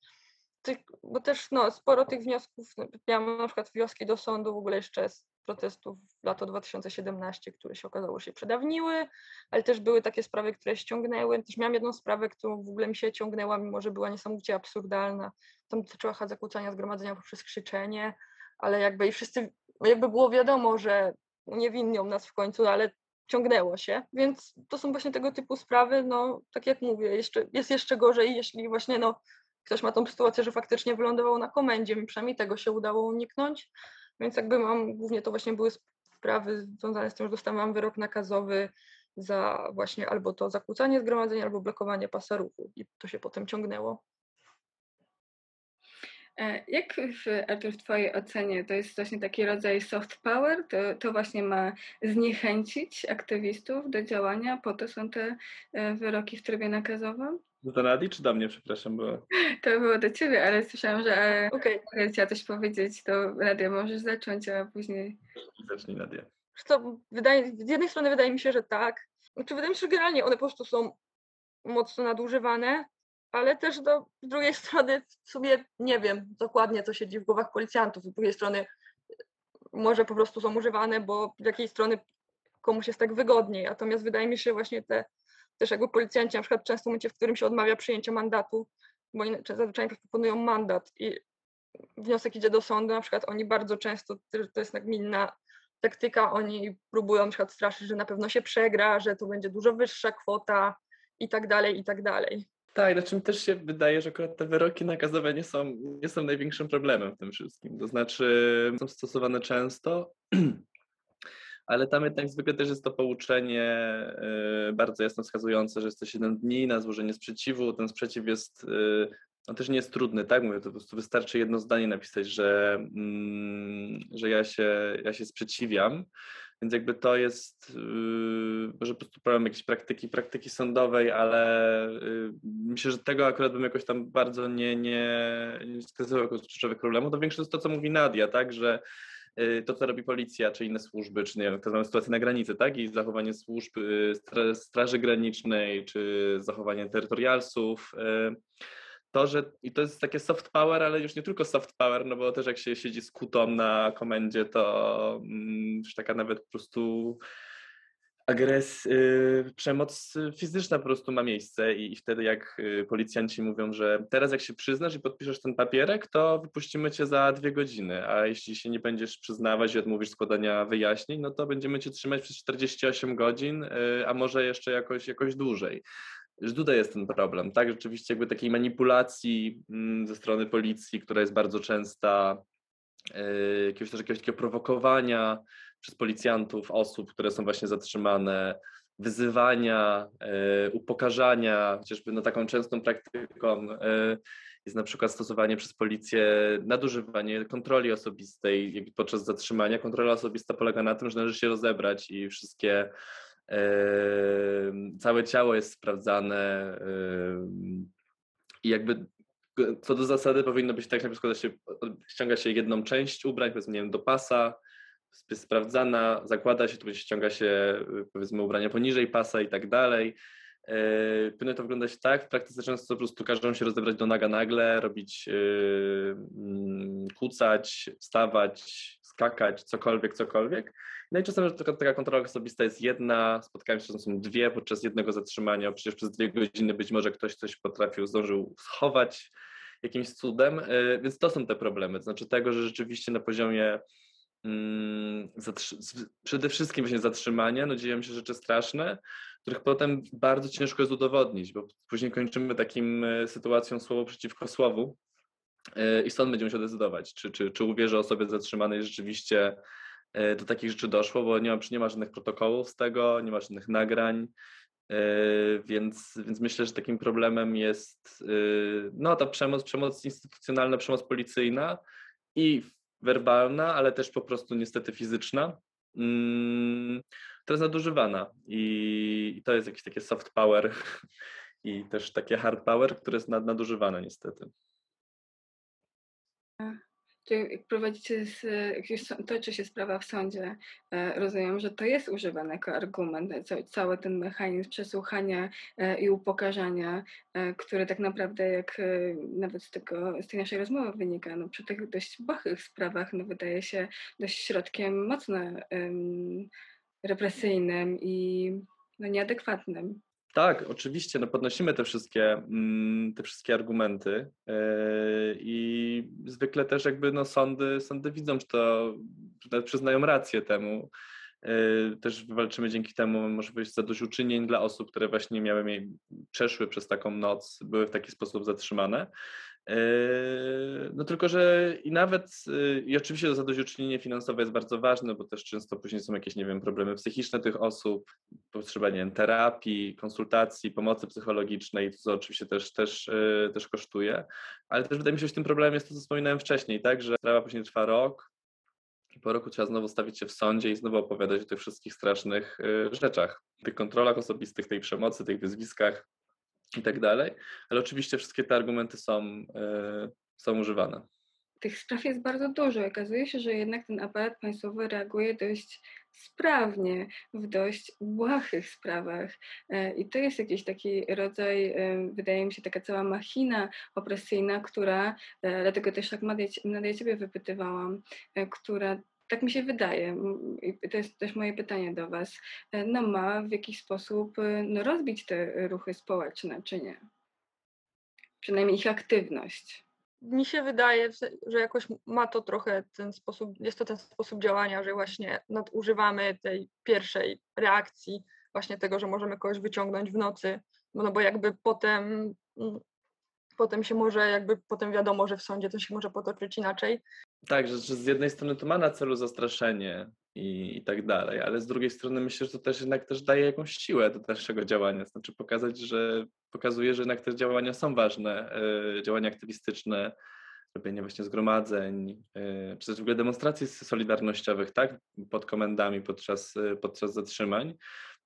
bo też no, sporo tych wniosków, no, miałam na przykład wnioski do sądu w ogóle jeszcze z protestów lato 2017, które się okazało, się przedawniły, ale też były takie sprawy, które ściągnęły. Też miałam jedną sprawę, którą w ogóle mi się ciągnęła, mimo że była niesamowicie absurdalna. Tam dotyczyła zakłócania zgromadzenia poprzez krzyczenie, ale jakby i wszyscy, jakby było wiadomo, że uniewinnią nas w końcu, ale ciągnęło się, więc to są właśnie tego typu sprawy, no tak jak mówię, jeszcze, jest jeszcze gorzej, jeśli właśnie no, ktoś ma tą sytuację, że faktycznie wylądował na komendzie, mi przynajmniej tego się udało uniknąć, więc jakby mam, głównie to właśnie były sprawy związane z tym, że dostałam wyrok nakazowy za właśnie albo to zakłócanie zgromadzenia, albo blokowanie pasa ruchu i to się potem ciągnęło. E, Jak w, Artur, w Twojej ocenie to jest właśnie taki rodzaj soft power? To, to właśnie ma zniechęcić aktywistów do działania, po to są te e, wyroki w trybie nakazowym? Do Nadi czy do mnie, przepraszam, bo To było do Ciebie, ale słyszałam, że e, Okej, okay. chciała coś powiedzieć, to Radia możesz zacząć, a później... zacznij Nadia. Co, wydaje, z jednej strony wydaje mi się, że tak. Znaczy, wydaje mi się, że generalnie one po prostu są mocno nadużywane, ale też do, z drugiej strony w sumie nie wiem dokładnie, co siedzi w głowach policjantów. Z drugiej strony może po prostu są używane, bo z jakiej strony komuś jest tak wygodniej. Natomiast wydaje mi się właśnie te też jakby policjanci na przykład często w momencie, w którym się odmawia przyjęcia mandatu, bo zazwyczaj proponują mandat i wniosek idzie do sądu, na przykład oni bardzo często, to jest nagminna taktyka, oni próbują na przykład straszyć, że na pewno się przegra, że to będzie dużo wyższa kwota i tak dalej, i tak dalej. Tak, znaczy mi też się wydaje, że akurat te wyroki nakazowe nie są, nie są największym problemem w tym wszystkim. To znaczy są stosowane często, ale tam jednak zwykle też jest to pouczenie y, bardzo jasno wskazujące, że jest to 7 dni na złożenie sprzeciwu. Ten sprzeciw jest, y, on też nie jest trudny, tak mówię, to po prostu wystarczy jedno zdanie napisać, że, mm, że ja, się, ja się sprzeciwiam. Więc jakby to jest yy, może po prostu problem jakiejś praktyki, praktyki sądowej, ale yy, myślę, że tego akurat bym jakoś tam bardzo nie, nie, nie wskazywał jako kluczowych. To większość to, co mówi Nadia, tak, że yy, to, co robi policja, czy inne służby, czy nie wiem, sytuacje na granicy, tak, i zachowanie służb stra, Straży Granicznej, czy zachowanie terytorialsów, to, że i to jest takie soft power, ale już nie tylko soft power, no bo też jak się siedzi z kutą na komendzie, to mm, już taka nawet po prostu agres, yy, przemoc fizyczna po prostu ma miejsce i, i wtedy jak y, policjanci mówią, że teraz jak się przyznasz i podpiszesz ten papierek, to wypuścimy cię za dwie godziny, a jeśli się nie będziesz przyznawać i odmówisz składania wyjaśnień, no to będziemy cię trzymać przez 48 godzin, yy, a może jeszcze jakoś, jakoś dłużej że tutaj jest ten problem, tak? Rzeczywiście jakby takiej manipulacji mm, ze strony policji, która jest bardzo częsta, yy, jakiegoś też jakiegoś takiego prowokowania przez policjantów osób, które są właśnie zatrzymane, wyzywania, yy, upokarzania, chociażby no taką częstą praktyką yy, jest na przykład stosowanie przez policję nadużywanie kontroli osobistej podczas zatrzymania. Kontrola osobista polega na tym, że należy się rozebrać i wszystkie całe ciało jest sprawdzane i jakby co do zasady powinno być tak, że się, ściąga się jedną część ubrań, powiedzmy, nie wiem, do pasa, jest sprawdzana, zakłada się, tu ściąga się, powiedzmy, ubrania poniżej pasa i tak dalej. Powinno to wyglądać tak, w praktyce często po prostu każą się rozebrać do naga nagle, robić, yy, kucać, wstawać, skakać, cokolwiek, cokolwiek. No i czasem taka, taka kontrola osobista jest jedna, spotkałem się, że są dwie podczas jednego zatrzymania, przecież przez dwie godziny być może ktoś coś potrafił, zdążył schować jakimś cudem, więc to są te problemy, to znaczy tego, że rzeczywiście na poziomie mm, przede wszystkim właśnie zatrzymania, no dzieją się rzeczy straszne, których potem bardzo ciężko jest udowodnić, bo później kończymy takim sytuacją słowo przeciwko słowu i stąd będziemy się decydować, czy, czy, czy uwierzę osobie zatrzymanej rzeczywiście do takich rzeczy doszło, bo nie ma, nie ma żadnych protokołów z tego, nie ma żadnych nagrań, Więc, więc myślę, że takim problemem jest no, ta przemoc, przemoc instytucjonalna, przemoc policyjna i werbalna, ale też po prostu niestety fizyczna, mm, jest nadużywana. I to jest jakieś takie soft power i też takie hard power, które jest nadużywane niestety. Czyli prowadzicie, z, jak już toczy się sprawa w sądzie, e, rozumiem, że to jest używane jako argument, cały ten mechanizm przesłuchania e, i upokarzania, e, który tak naprawdę, jak nawet z, tego, z tej naszej rozmowy wynika, no, przy tych dość błahych sprawach no, wydaje się dość środkiem mocno um, represyjnym i no, nieadekwatnym. Tak, oczywiście, no podnosimy te wszystkie, mm, te wszystkie argumenty yy, i zwykle też jakby no sądy, sądy widzą, że to że przyznają rację temu. Yy, też wywalczymy dzięki temu możliwość zadośćuczynień dla osób, które właśnie miały, przeszły przez taką noc, były w taki sposób zatrzymane. Yy, no tylko, że i nawet, yy, i oczywiście to zadośćuczynienie finansowe jest bardzo ważne, bo też często później są jakieś, nie wiem, problemy psychiczne tych osób, potrzeba, nie wiem, terapii, konsultacji, pomocy psychologicznej, co oczywiście też, też, yy, też kosztuje, ale też wydaje mi się, że tym problemem jest to, co wspominałem wcześniej, tak, że sprawa później trwa rok, i po roku trzeba znowu stawić się w sądzie i znowu opowiadać o tych wszystkich strasznych rzeczach, tych kontrolach osobistych, tej przemocy, tych wyzwiskach, i tak dalej, ale oczywiście wszystkie te argumenty są, e, są używane. Tych spraw jest bardzo dużo. Okazuje się, że jednak ten aparat państwowy reaguje dość sprawnie w dość błahych sprawach. E, I to jest jakiś taki rodzaj, e, wydaje mi się, taka cała machina opresyjna, która, dlatego też tak na Ciebie wypytywałam, która tak mi się wydaje, i to jest też moje pytanie do Was, e, no ma w jakiś sposób e, no, rozbić te ruchy społeczne, czy nie? Przynajmniej ich aktywność. Mi się wydaje, że jakoś ma to trochę ten sposób, jest to ten sposób działania, że właśnie nadużywamy tej pierwszej reakcji, właśnie tego, że możemy kogoś wyciągnąć w nocy, no bo jakby potem mm, potem się może jakby, potem wiadomo, że w sądzie to się może potoczyć inaczej. Tak, że, że z jednej strony to ma na celu zastraszenie i, i tak dalej, ale z drugiej strony myślę, że to też jednak też daje jakąś siłę do dalszego działania, znaczy pokazać, że pokazuje, że jednak te działania są ważne, yy, działania aktywistyczne, robienie właśnie zgromadzeń, yy, czy też w ogóle demonstracji solidarnościowych, tak, pod komendami podczas, yy, podczas zatrzymań,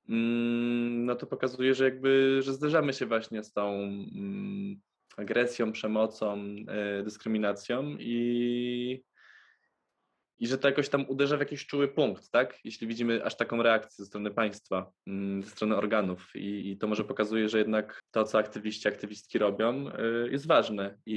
mm, no to pokazuje, że jakby, że zderzamy się właśnie z tą mm, agresją, przemocą, e, dyskryminacją i, i że to jakoś tam uderza w jakiś czuły punkt, tak? Jeśli widzimy aż taką reakcję ze strony państwa, mm, ze strony organów i, i to może pokazuje, że jednak to, co aktywiści, aktywistki robią e, jest ważne i,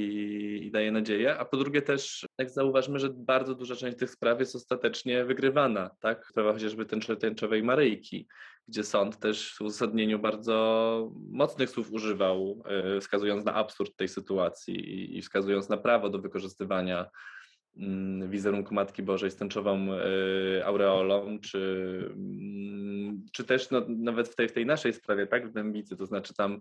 i daje nadzieję, a po drugie też jak zauważmy, że bardzo duża część tych spraw jest ostatecznie wygrywana, tak? Sprawa chociażby tęczowej Maryjki, gdzie sąd też w uzasadnieniu bardzo mocnych słów używał, e, wskazując na absurd tej sytuacji i wskazując na prawo do wykorzystywania wizerunku Matki Bożej z tęczową e, aureolą, czy, mm, czy też no, nawet w tej, w tej naszej sprawie, tak, w Dębicy, to znaczy tam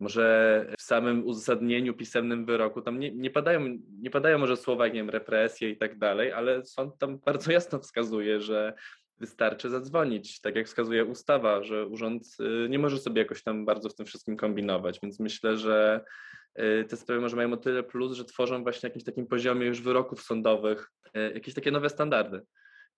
może w samym uzasadnieniu pisemnym wyroku tam nie, nie, padają, nie padają może słowa, nie wiem, represje i tak dalej, ale sąd tam bardzo jasno wskazuje, że wystarczy zadzwonić, tak jak wskazuje ustawa, że urząd y, nie może sobie jakoś tam bardzo w tym wszystkim kombinować, więc myślę, że te sprawy może mają o tyle plus, że tworzą właśnie jakimś takim poziomie już wyroków sądowych y, jakieś takie nowe standardy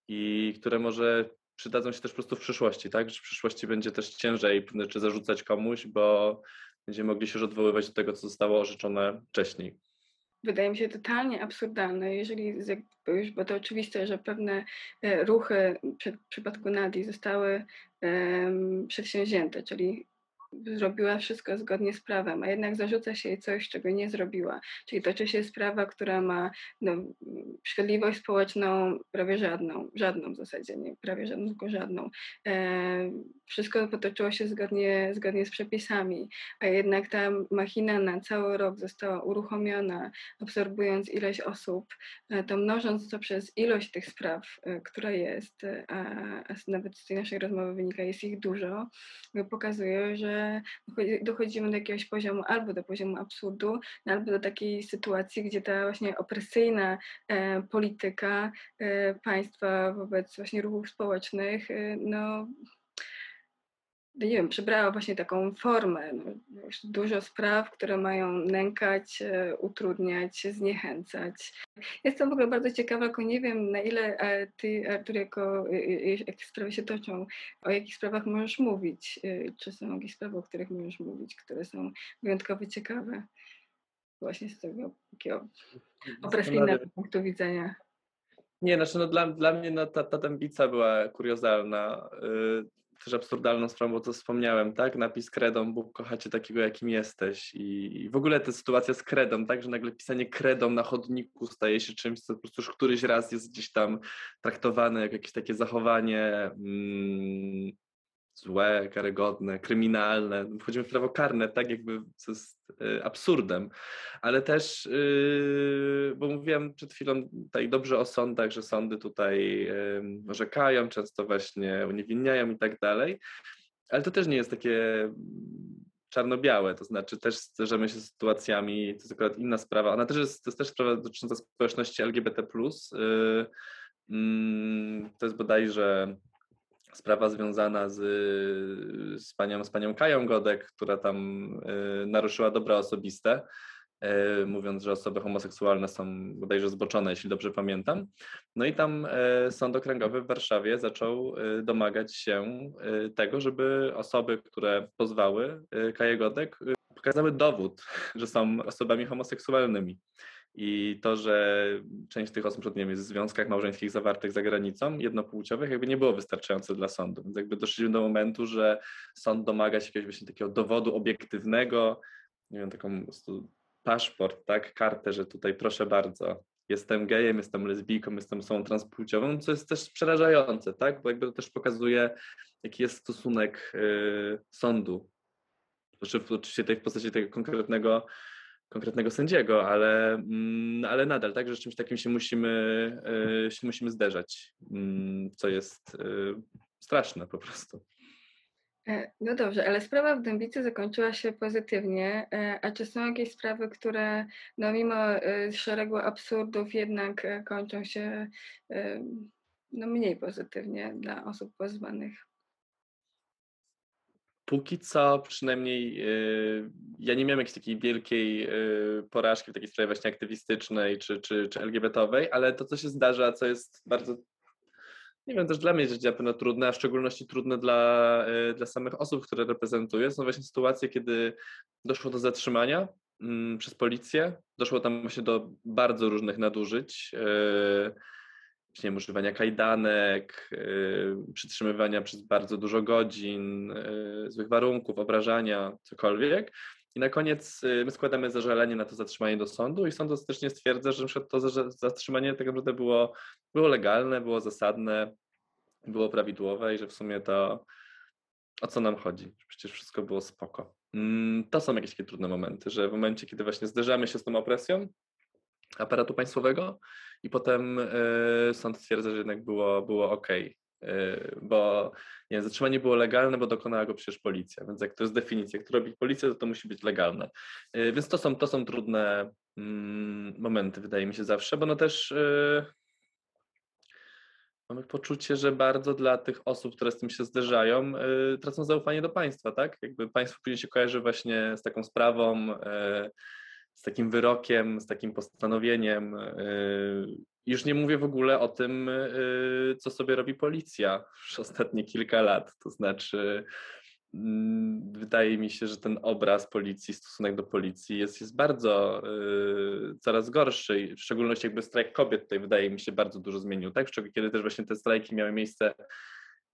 i które może przydadzą się też po prostu w przyszłości, tak, że w przyszłości będzie też ciężej pewne rzeczy zarzucać komuś, bo będziemy mogli się już odwoływać do tego, co zostało orzeczone wcześniej. Wydaje mi się totalnie absurdalne, jeżeli, już, bo to oczywiste, że pewne e, ruchy w przypadku Nadi zostały um, przedsięwzięte, czyli zrobiła wszystko zgodnie z prawem, a jednak zarzuca się jej coś, czego nie zrobiła. Czyli toczy się sprawa, która ma no, szkodliwość społeczną prawie żadną, żadną w zasadzie, nie prawie żadną, tylko żadną. E, wszystko potoczyło się zgodnie, zgodnie z przepisami, a jednak ta machina na cały rok została uruchomiona, absorbując ilość osób, e, to mnożąc to przez ilość tych spraw, e, która jest, a, a nawet z tej naszej rozmowy wynika, jest ich dużo, pokazuje, że dochodzimy do jakiegoś poziomu albo do poziomu absurdu, no albo do takiej sytuacji, gdzie ta właśnie opresyjna e, polityka e, państwa wobec właśnie ruchów społecznych, e, no nie wiem, przybrała właśnie taką formę. No, dużo spraw, które mają nękać, e, utrudniać, zniechęcać. Jestem w ogóle bardzo ciekawa, tylko nie wiem na ile e, ty, Artur, jako jak sprawy się toczą, o jakich sprawach możesz mówić? Czy są jakieś sprawy, o których możesz mówić, które są wyjątkowo ciekawe? Właśnie z tego takiego opresyjnego punktu widzenia. Nie, znaczy no dla, dla mnie no, ta, ta tębica była kuriozalna. Yy, też absurdalną sprawą, bo to wspomniałem, tak? Napis kredą, Bóg kochacie takiego, jakim jesteś. I, I, w ogóle ta sytuacja z kredą, tak? Że nagle pisanie kredą na chodniku staje się czymś, co po prostu już któryś raz jest gdzieś tam traktowane jak jakieś takie zachowanie mm, złe, karygodne, kryminalne. Wchodzimy w prawo karne, tak jakby, co jest y, absurdem. Ale też, y, bo mówiłem przed chwilą tutaj dobrze o sądach, że sądy tutaj y, orzekają, często właśnie uniewinniają i tak dalej, ale to też nie jest takie czarno-białe, to znaczy też zderzamy się z sytuacjami, to jest akurat inna sprawa, ona też jest, to jest też sprawa dotycząca społeczności LGBT+, mm, to jest bodajże sprawa związana z, z, panią, z panią Kają Godek, która tam y, naruszyła dobra osobiste, y, mówiąc, że osoby homoseksualne są bodajże zboczone, jeśli dobrze pamiętam. No i tam y, Sąd Okręgowy w Warszawie zaczął domagać się tego, żeby osoby, które pozwały Kaję Godek, pokazały dowód, że są osobami homoseksualnymi. I to, że część tych osób, nie wiem, jest w związkach małżeńskich zawartych za granicą, jednopłciowych, jakby nie było wystarczające dla sądu. Więc jakby doszliśmy do momentu, że sąd domaga się jakiegoś właśnie takiego dowodu obiektywnego, nie wiem, taką paszport, tak, kartę, że tutaj proszę bardzo, jestem gejem, jestem lesbijką, jestem osobą transpłciową, co jest też przerażające, tak, bo jakby to też pokazuje, jaki jest stosunek y, sądu, znaczy oczywiście tutaj w postaci tego konkretnego konkretnego sędziego, ale, mm, ale nadal, tak, że z czymś takim się musimy, e, się musimy zderzać, mm, co jest e, straszne po prostu. E, no dobrze, ale sprawa w Dębicy zakończyła się pozytywnie. A czy są jakieś sprawy, które no mimo szeregu absurdów jednak kończą się no mniej pozytywnie dla osób pozwanych? Póki co przynajmniej yy, ja nie miałem jakiejś takiej wielkiej yy, porażki w takiej sprawie właśnie aktywistycznej czy, czy, czy LGBT-owej, ale to, co się zdarza, co jest bardzo, nie wiem, też dla mnie życie na pewno trudne, a w szczególności trudne dla, yy, dla samych osób, które reprezentuję, są właśnie sytuacje, kiedy doszło do zatrzymania mm, przez policję, doszło tam właśnie do bardzo różnych nadużyć, nie używania kajdanek, yy, przytrzymywania przez bardzo dużo godzin, yy, złych warunków, obrażania, cokolwiek. I na koniec yy, my składamy zażalenie na to zatrzymanie do sądu i sąd ostatecznie stwierdza, że to zatrzymanie tak naprawdę było, było legalne, było zasadne, było prawidłowe i że w sumie to o co nam chodzi? Przecież wszystko było spoko. Mm, to są jakieś takie trudne momenty, że w momencie, kiedy właśnie zderzamy się z tą opresją aparatu państwowego, i potem y, sąd stwierdza, że jednak było, było ok, y, bo nie, zatrzymanie było legalne, bo dokonała go przecież policja, więc jak to jest definicja, jak to robi policja, to to musi być legalne. Y, więc to są, to są trudne mm, momenty, wydaje mi się zawsze, bo no też mamy poczucie, że bardzo dla tych osób, które z tym się zderzają, tracą zaufanie do państwa, tak? Jakby państwo później się kojarzy właśnie z taką sprawą, z takim wyrokiem, z takim postanowieniem. Y, już nie mówię w ogóle o tym, y, co sobie robi policja przez ostatnie kilka lat. To znaczy, mm, wydaje mi się, że ten obraz policji, stosunek do policji jest, jest bardzo y, coraz gorszy. W szczególności jakby strajk kobiet tutaj wydaje mi się bardzo dużo zmienił, tak? Kiedy też właśnie te strajki miały miejsce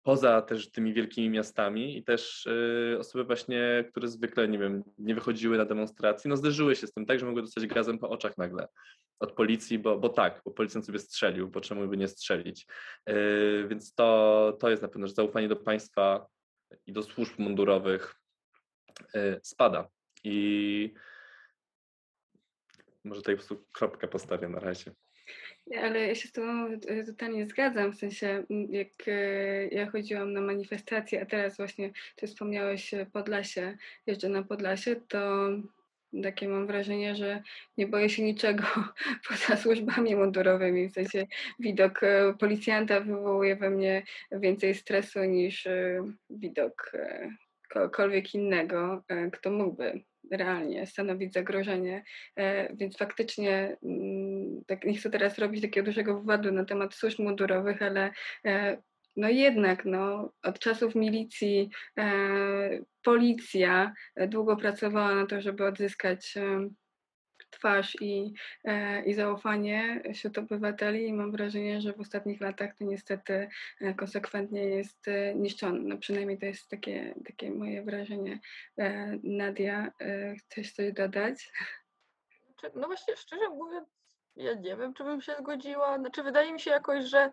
poza też tymi wielkimi miastami i też y, osoby właśnie, które zwykle, nie wiem, nie wychodziły na demonstracje, no zderzyły się z tym tak, że mogły dostać gazem po oczach nagle od policji, bo, bo tak, bo policjant sobie strzelił, bo czemu by nie strzelić. Y, więc to, to jest na pewno, że zaufanie do państwa i do służb mundurowych y, spada. I może tutaj po prostu kropkę postawię na razie. Ale ja się z Tobą e, totalnie zgadzam, w sensie jak e, ja chodziłam na manifestacje, a teraz właśnie Ty wspomniałeś Podlasie, jeżdżę na Podlasie, to takie mam wrażenie, że nie boję się niczego poza służbami mundurowymi, w sensie widok e, policjanta wywołuje we mnie więcej stresu niż widok kogokolwiek innego, e, kto mógłby realnie stanowić zagrożenie, e, więc faktycznie mm, tak nie chcę teraz robić takiego dużego wywadu na temat służb mundurowych, ale e, no jednak no, od czasów milicji policja długo pracowała na to, żeby odzyskać twarz i, e, i zaufanie wśród obywateli i mam wrażenie, że w ostatnich latach to niestety e, konsekwentnie jest e, niszczone. No przynajmniej to jest takie, takie moje wrażenie. Nadia, chcesz coś dodać? No właśnie, szczerze mówiąc, ja nie wiem, czy bym się zgodziła. Znaczy, wydaje mi się jakoś, że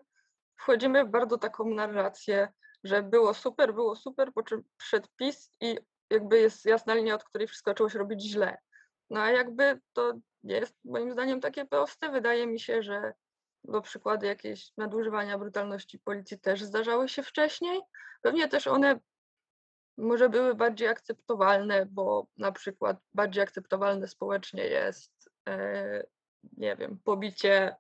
wchodzimy w bardzo taką narrację, że było super, było super, po czym przyszedł PiS i jakby jest jasna linia, od której wszystko zaczęło się robić źle. No a jakby to jest moim zdaniem takie proste. Wydaje mi się, że bo przykłady jakieś nadużywania brutalności policji też zdarzały się wcześniej. Pewnie też one może były bardziej akceptowalne, bo na przykład bardziej akceptowalne społecznie jest, e, nie wiem, pobicie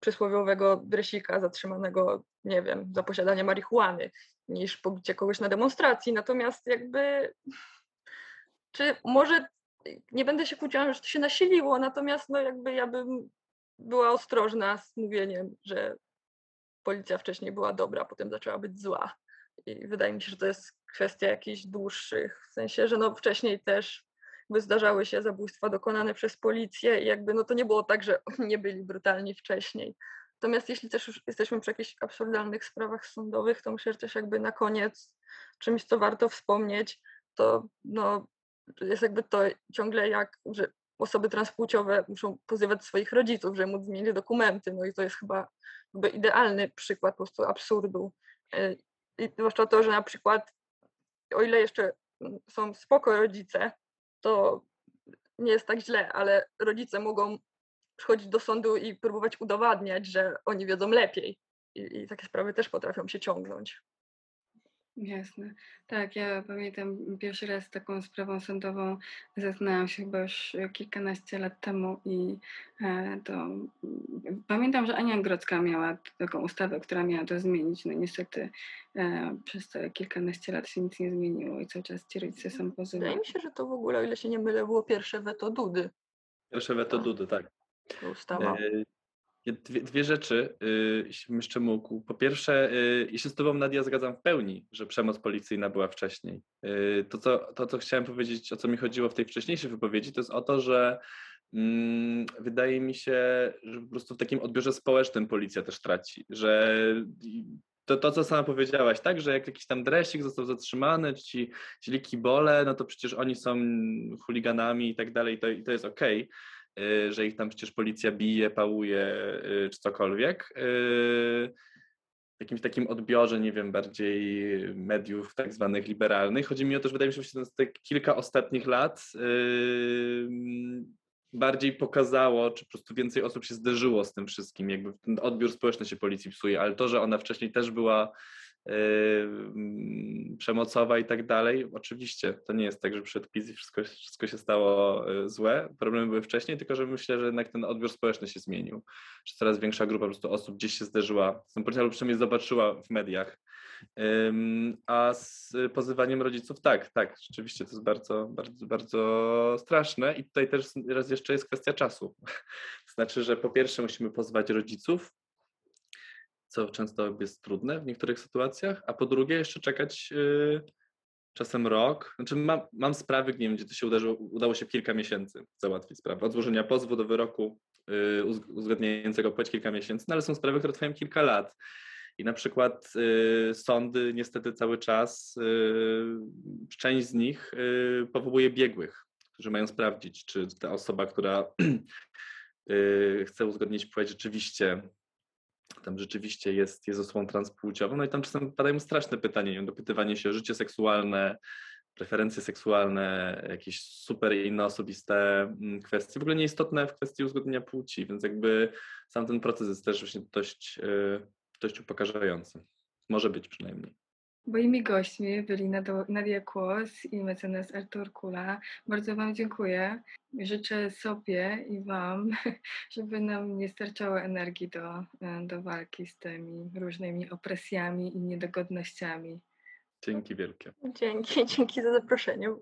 przysłowiowego dresika zatrzymanego, nie wiem, za posiadanie marihuany, niż pobicie kogoś na demonstracji. Natomiast jakby, czy może nie będę się kłóciła, że to się nasiliło, natomiast no jakby ja bym była ostrożna z mówieniem, że policja wcześniej była dobra, potem zaczęła być zła. I wydaje mi się, że to jest kwestia jakichś dłuższych, w sensie, że no wcześniej też by zdarzały się zabójstwa dokonane przez policję i jakby no to nie było tak, że nie byli brutalni wcześniej. Natomiast jeśli też już jesteśmy przy jakichś absurdalnych sprawach sądowych, to myślę, że też jakby na koniec czymś, co warto wspomnieć, to no, jest jakby to ciągle jak, że osoby transpłciowe muszą pozywać swoich rodziców, że móc zmienić dokumenty, no i to jest chyba jakby idealny przykład po prostu absurdu. E, I zwłaszcza to, że na przykład o ile jeszcze są spoko rodzice, to nie jest tak źle, ale rodzice mogą przychodzić do sądu i próbować udowadniać, że oni wiedzą lepiej. I, i takie sprawy też potrafią się ciągnąć. Jasne. Tak, ja pamiętam pierwszy raz taką sprawą sądową zeznałam się chyba już kilkanaście lat temu i e, to mm, pamiętam, że Ania Grodzka miała taką ustawę, która miała to zmienić. No niestety e, przez te kilkanaście lat się nic nie zmieniło i cały czas ci rodzice są pozywani. Wydaje mi się, że to w ogóle, o ile się nie mylę, było pierwsze weto Dudy. Pierwsze weto Dudy, tak. Ustawa. E, Dwie, dwie rzeczy, jeśli bym jeszcze mógł. Po pierwsze, yy, ja się z Tobą, Nadia, zgadzam w pełni, że przemoc policyjna była wcześniej. Yy, to, co, to, co chciałem powiedzieć, o co mi chodziło w tej wcześniejszej wypowiedzi, to jest o to, że mm, wydaje mi się, że po prostu w takim odbiorze społecznym policja też traci, że to, to, co sama powiedziałaś, tak, że jak jakiś tam dresik został zatrzymany, czy ci, ci kibole, no to przecież oni są chuliganami i tak dalej, to, i to jest okej. Okay Y, że ich tam przecież policja bije, pałuje y, czy cokolwiek. Y, jakimś takim odbiorze, nie wiem, bardziej mediów tak zwanych liberalnych. Chodzi mi o to, że wydaje mi się, że te kilka ostatnich lat bardziej pokazało, czy po prostu więcej osób się zderzyło z tym wszystkim, jakby ten odbiór społeczny się policji psuje, ale to, że ona wcześniej też była przemocowa i tak dalej. Oczywiście to nie jest tak, że przed PiS wszystko, wszystko się stało yy, złe. Problemy były wcześniej, tylko że myślę, że jednak ten odbiór społeczny się zmienił. Że coraz większa grupa po prostu osób gdzieś się zderzyła z tym albo przynajmniej zobaczyła w mediach. A z pozywaniem rodziców, tak, tak, rzeczywiście to jest bardzo, bardzo, bardzo straszne. I tutaj też raz jeszcze jest kwestia czasu. Znaczy, że po pierwsze musimy pozwać rodziców, co często jest trudne w niektórych sytuacjach, a po drugie jeszcze czekać yy, czasem rok. Znaczy mam, mam sprawy, nie wiem, gdzie to się udało, się kilka miesięcy załatwić sprawę. Od złożenia pozwu do wyroku yy, uzgadniającego płeć kilka miesięcy, no ale są sprawy, które trwają kilka lat. I na przykład y, sądy niestety cały czas, y, część z nich y, powołuje biegłych, którzy mają sprawdzić, czy ta osoba, która y, chce uzgodnić płeć, rzeczywiście tam rzeczywiście jest, jest osobą transpłciową, no i tam czasem padają straszne pytania, nie dopytywanie się o życie seksualne, preferencje seksualne, jakieś super inne osobiste mm, kwestie, w ogóle nieistotne w kwestii uzgodnienia płci, więc jakby sam ten proces jest też właśnie dość, y, dość upokarzający. Może być przynajmniej. Moimi gośćmi byli Nadia Kłos i mecenas Artur Kula. Bardzo Wam dziękuję. Życzę sobie i Wam, żeby nam nie starczało energii do, do walki z tymi różnymi opresjami i niedogodnościami. Dzięki wielkie. Dzięki, dzięki za zaproszenie.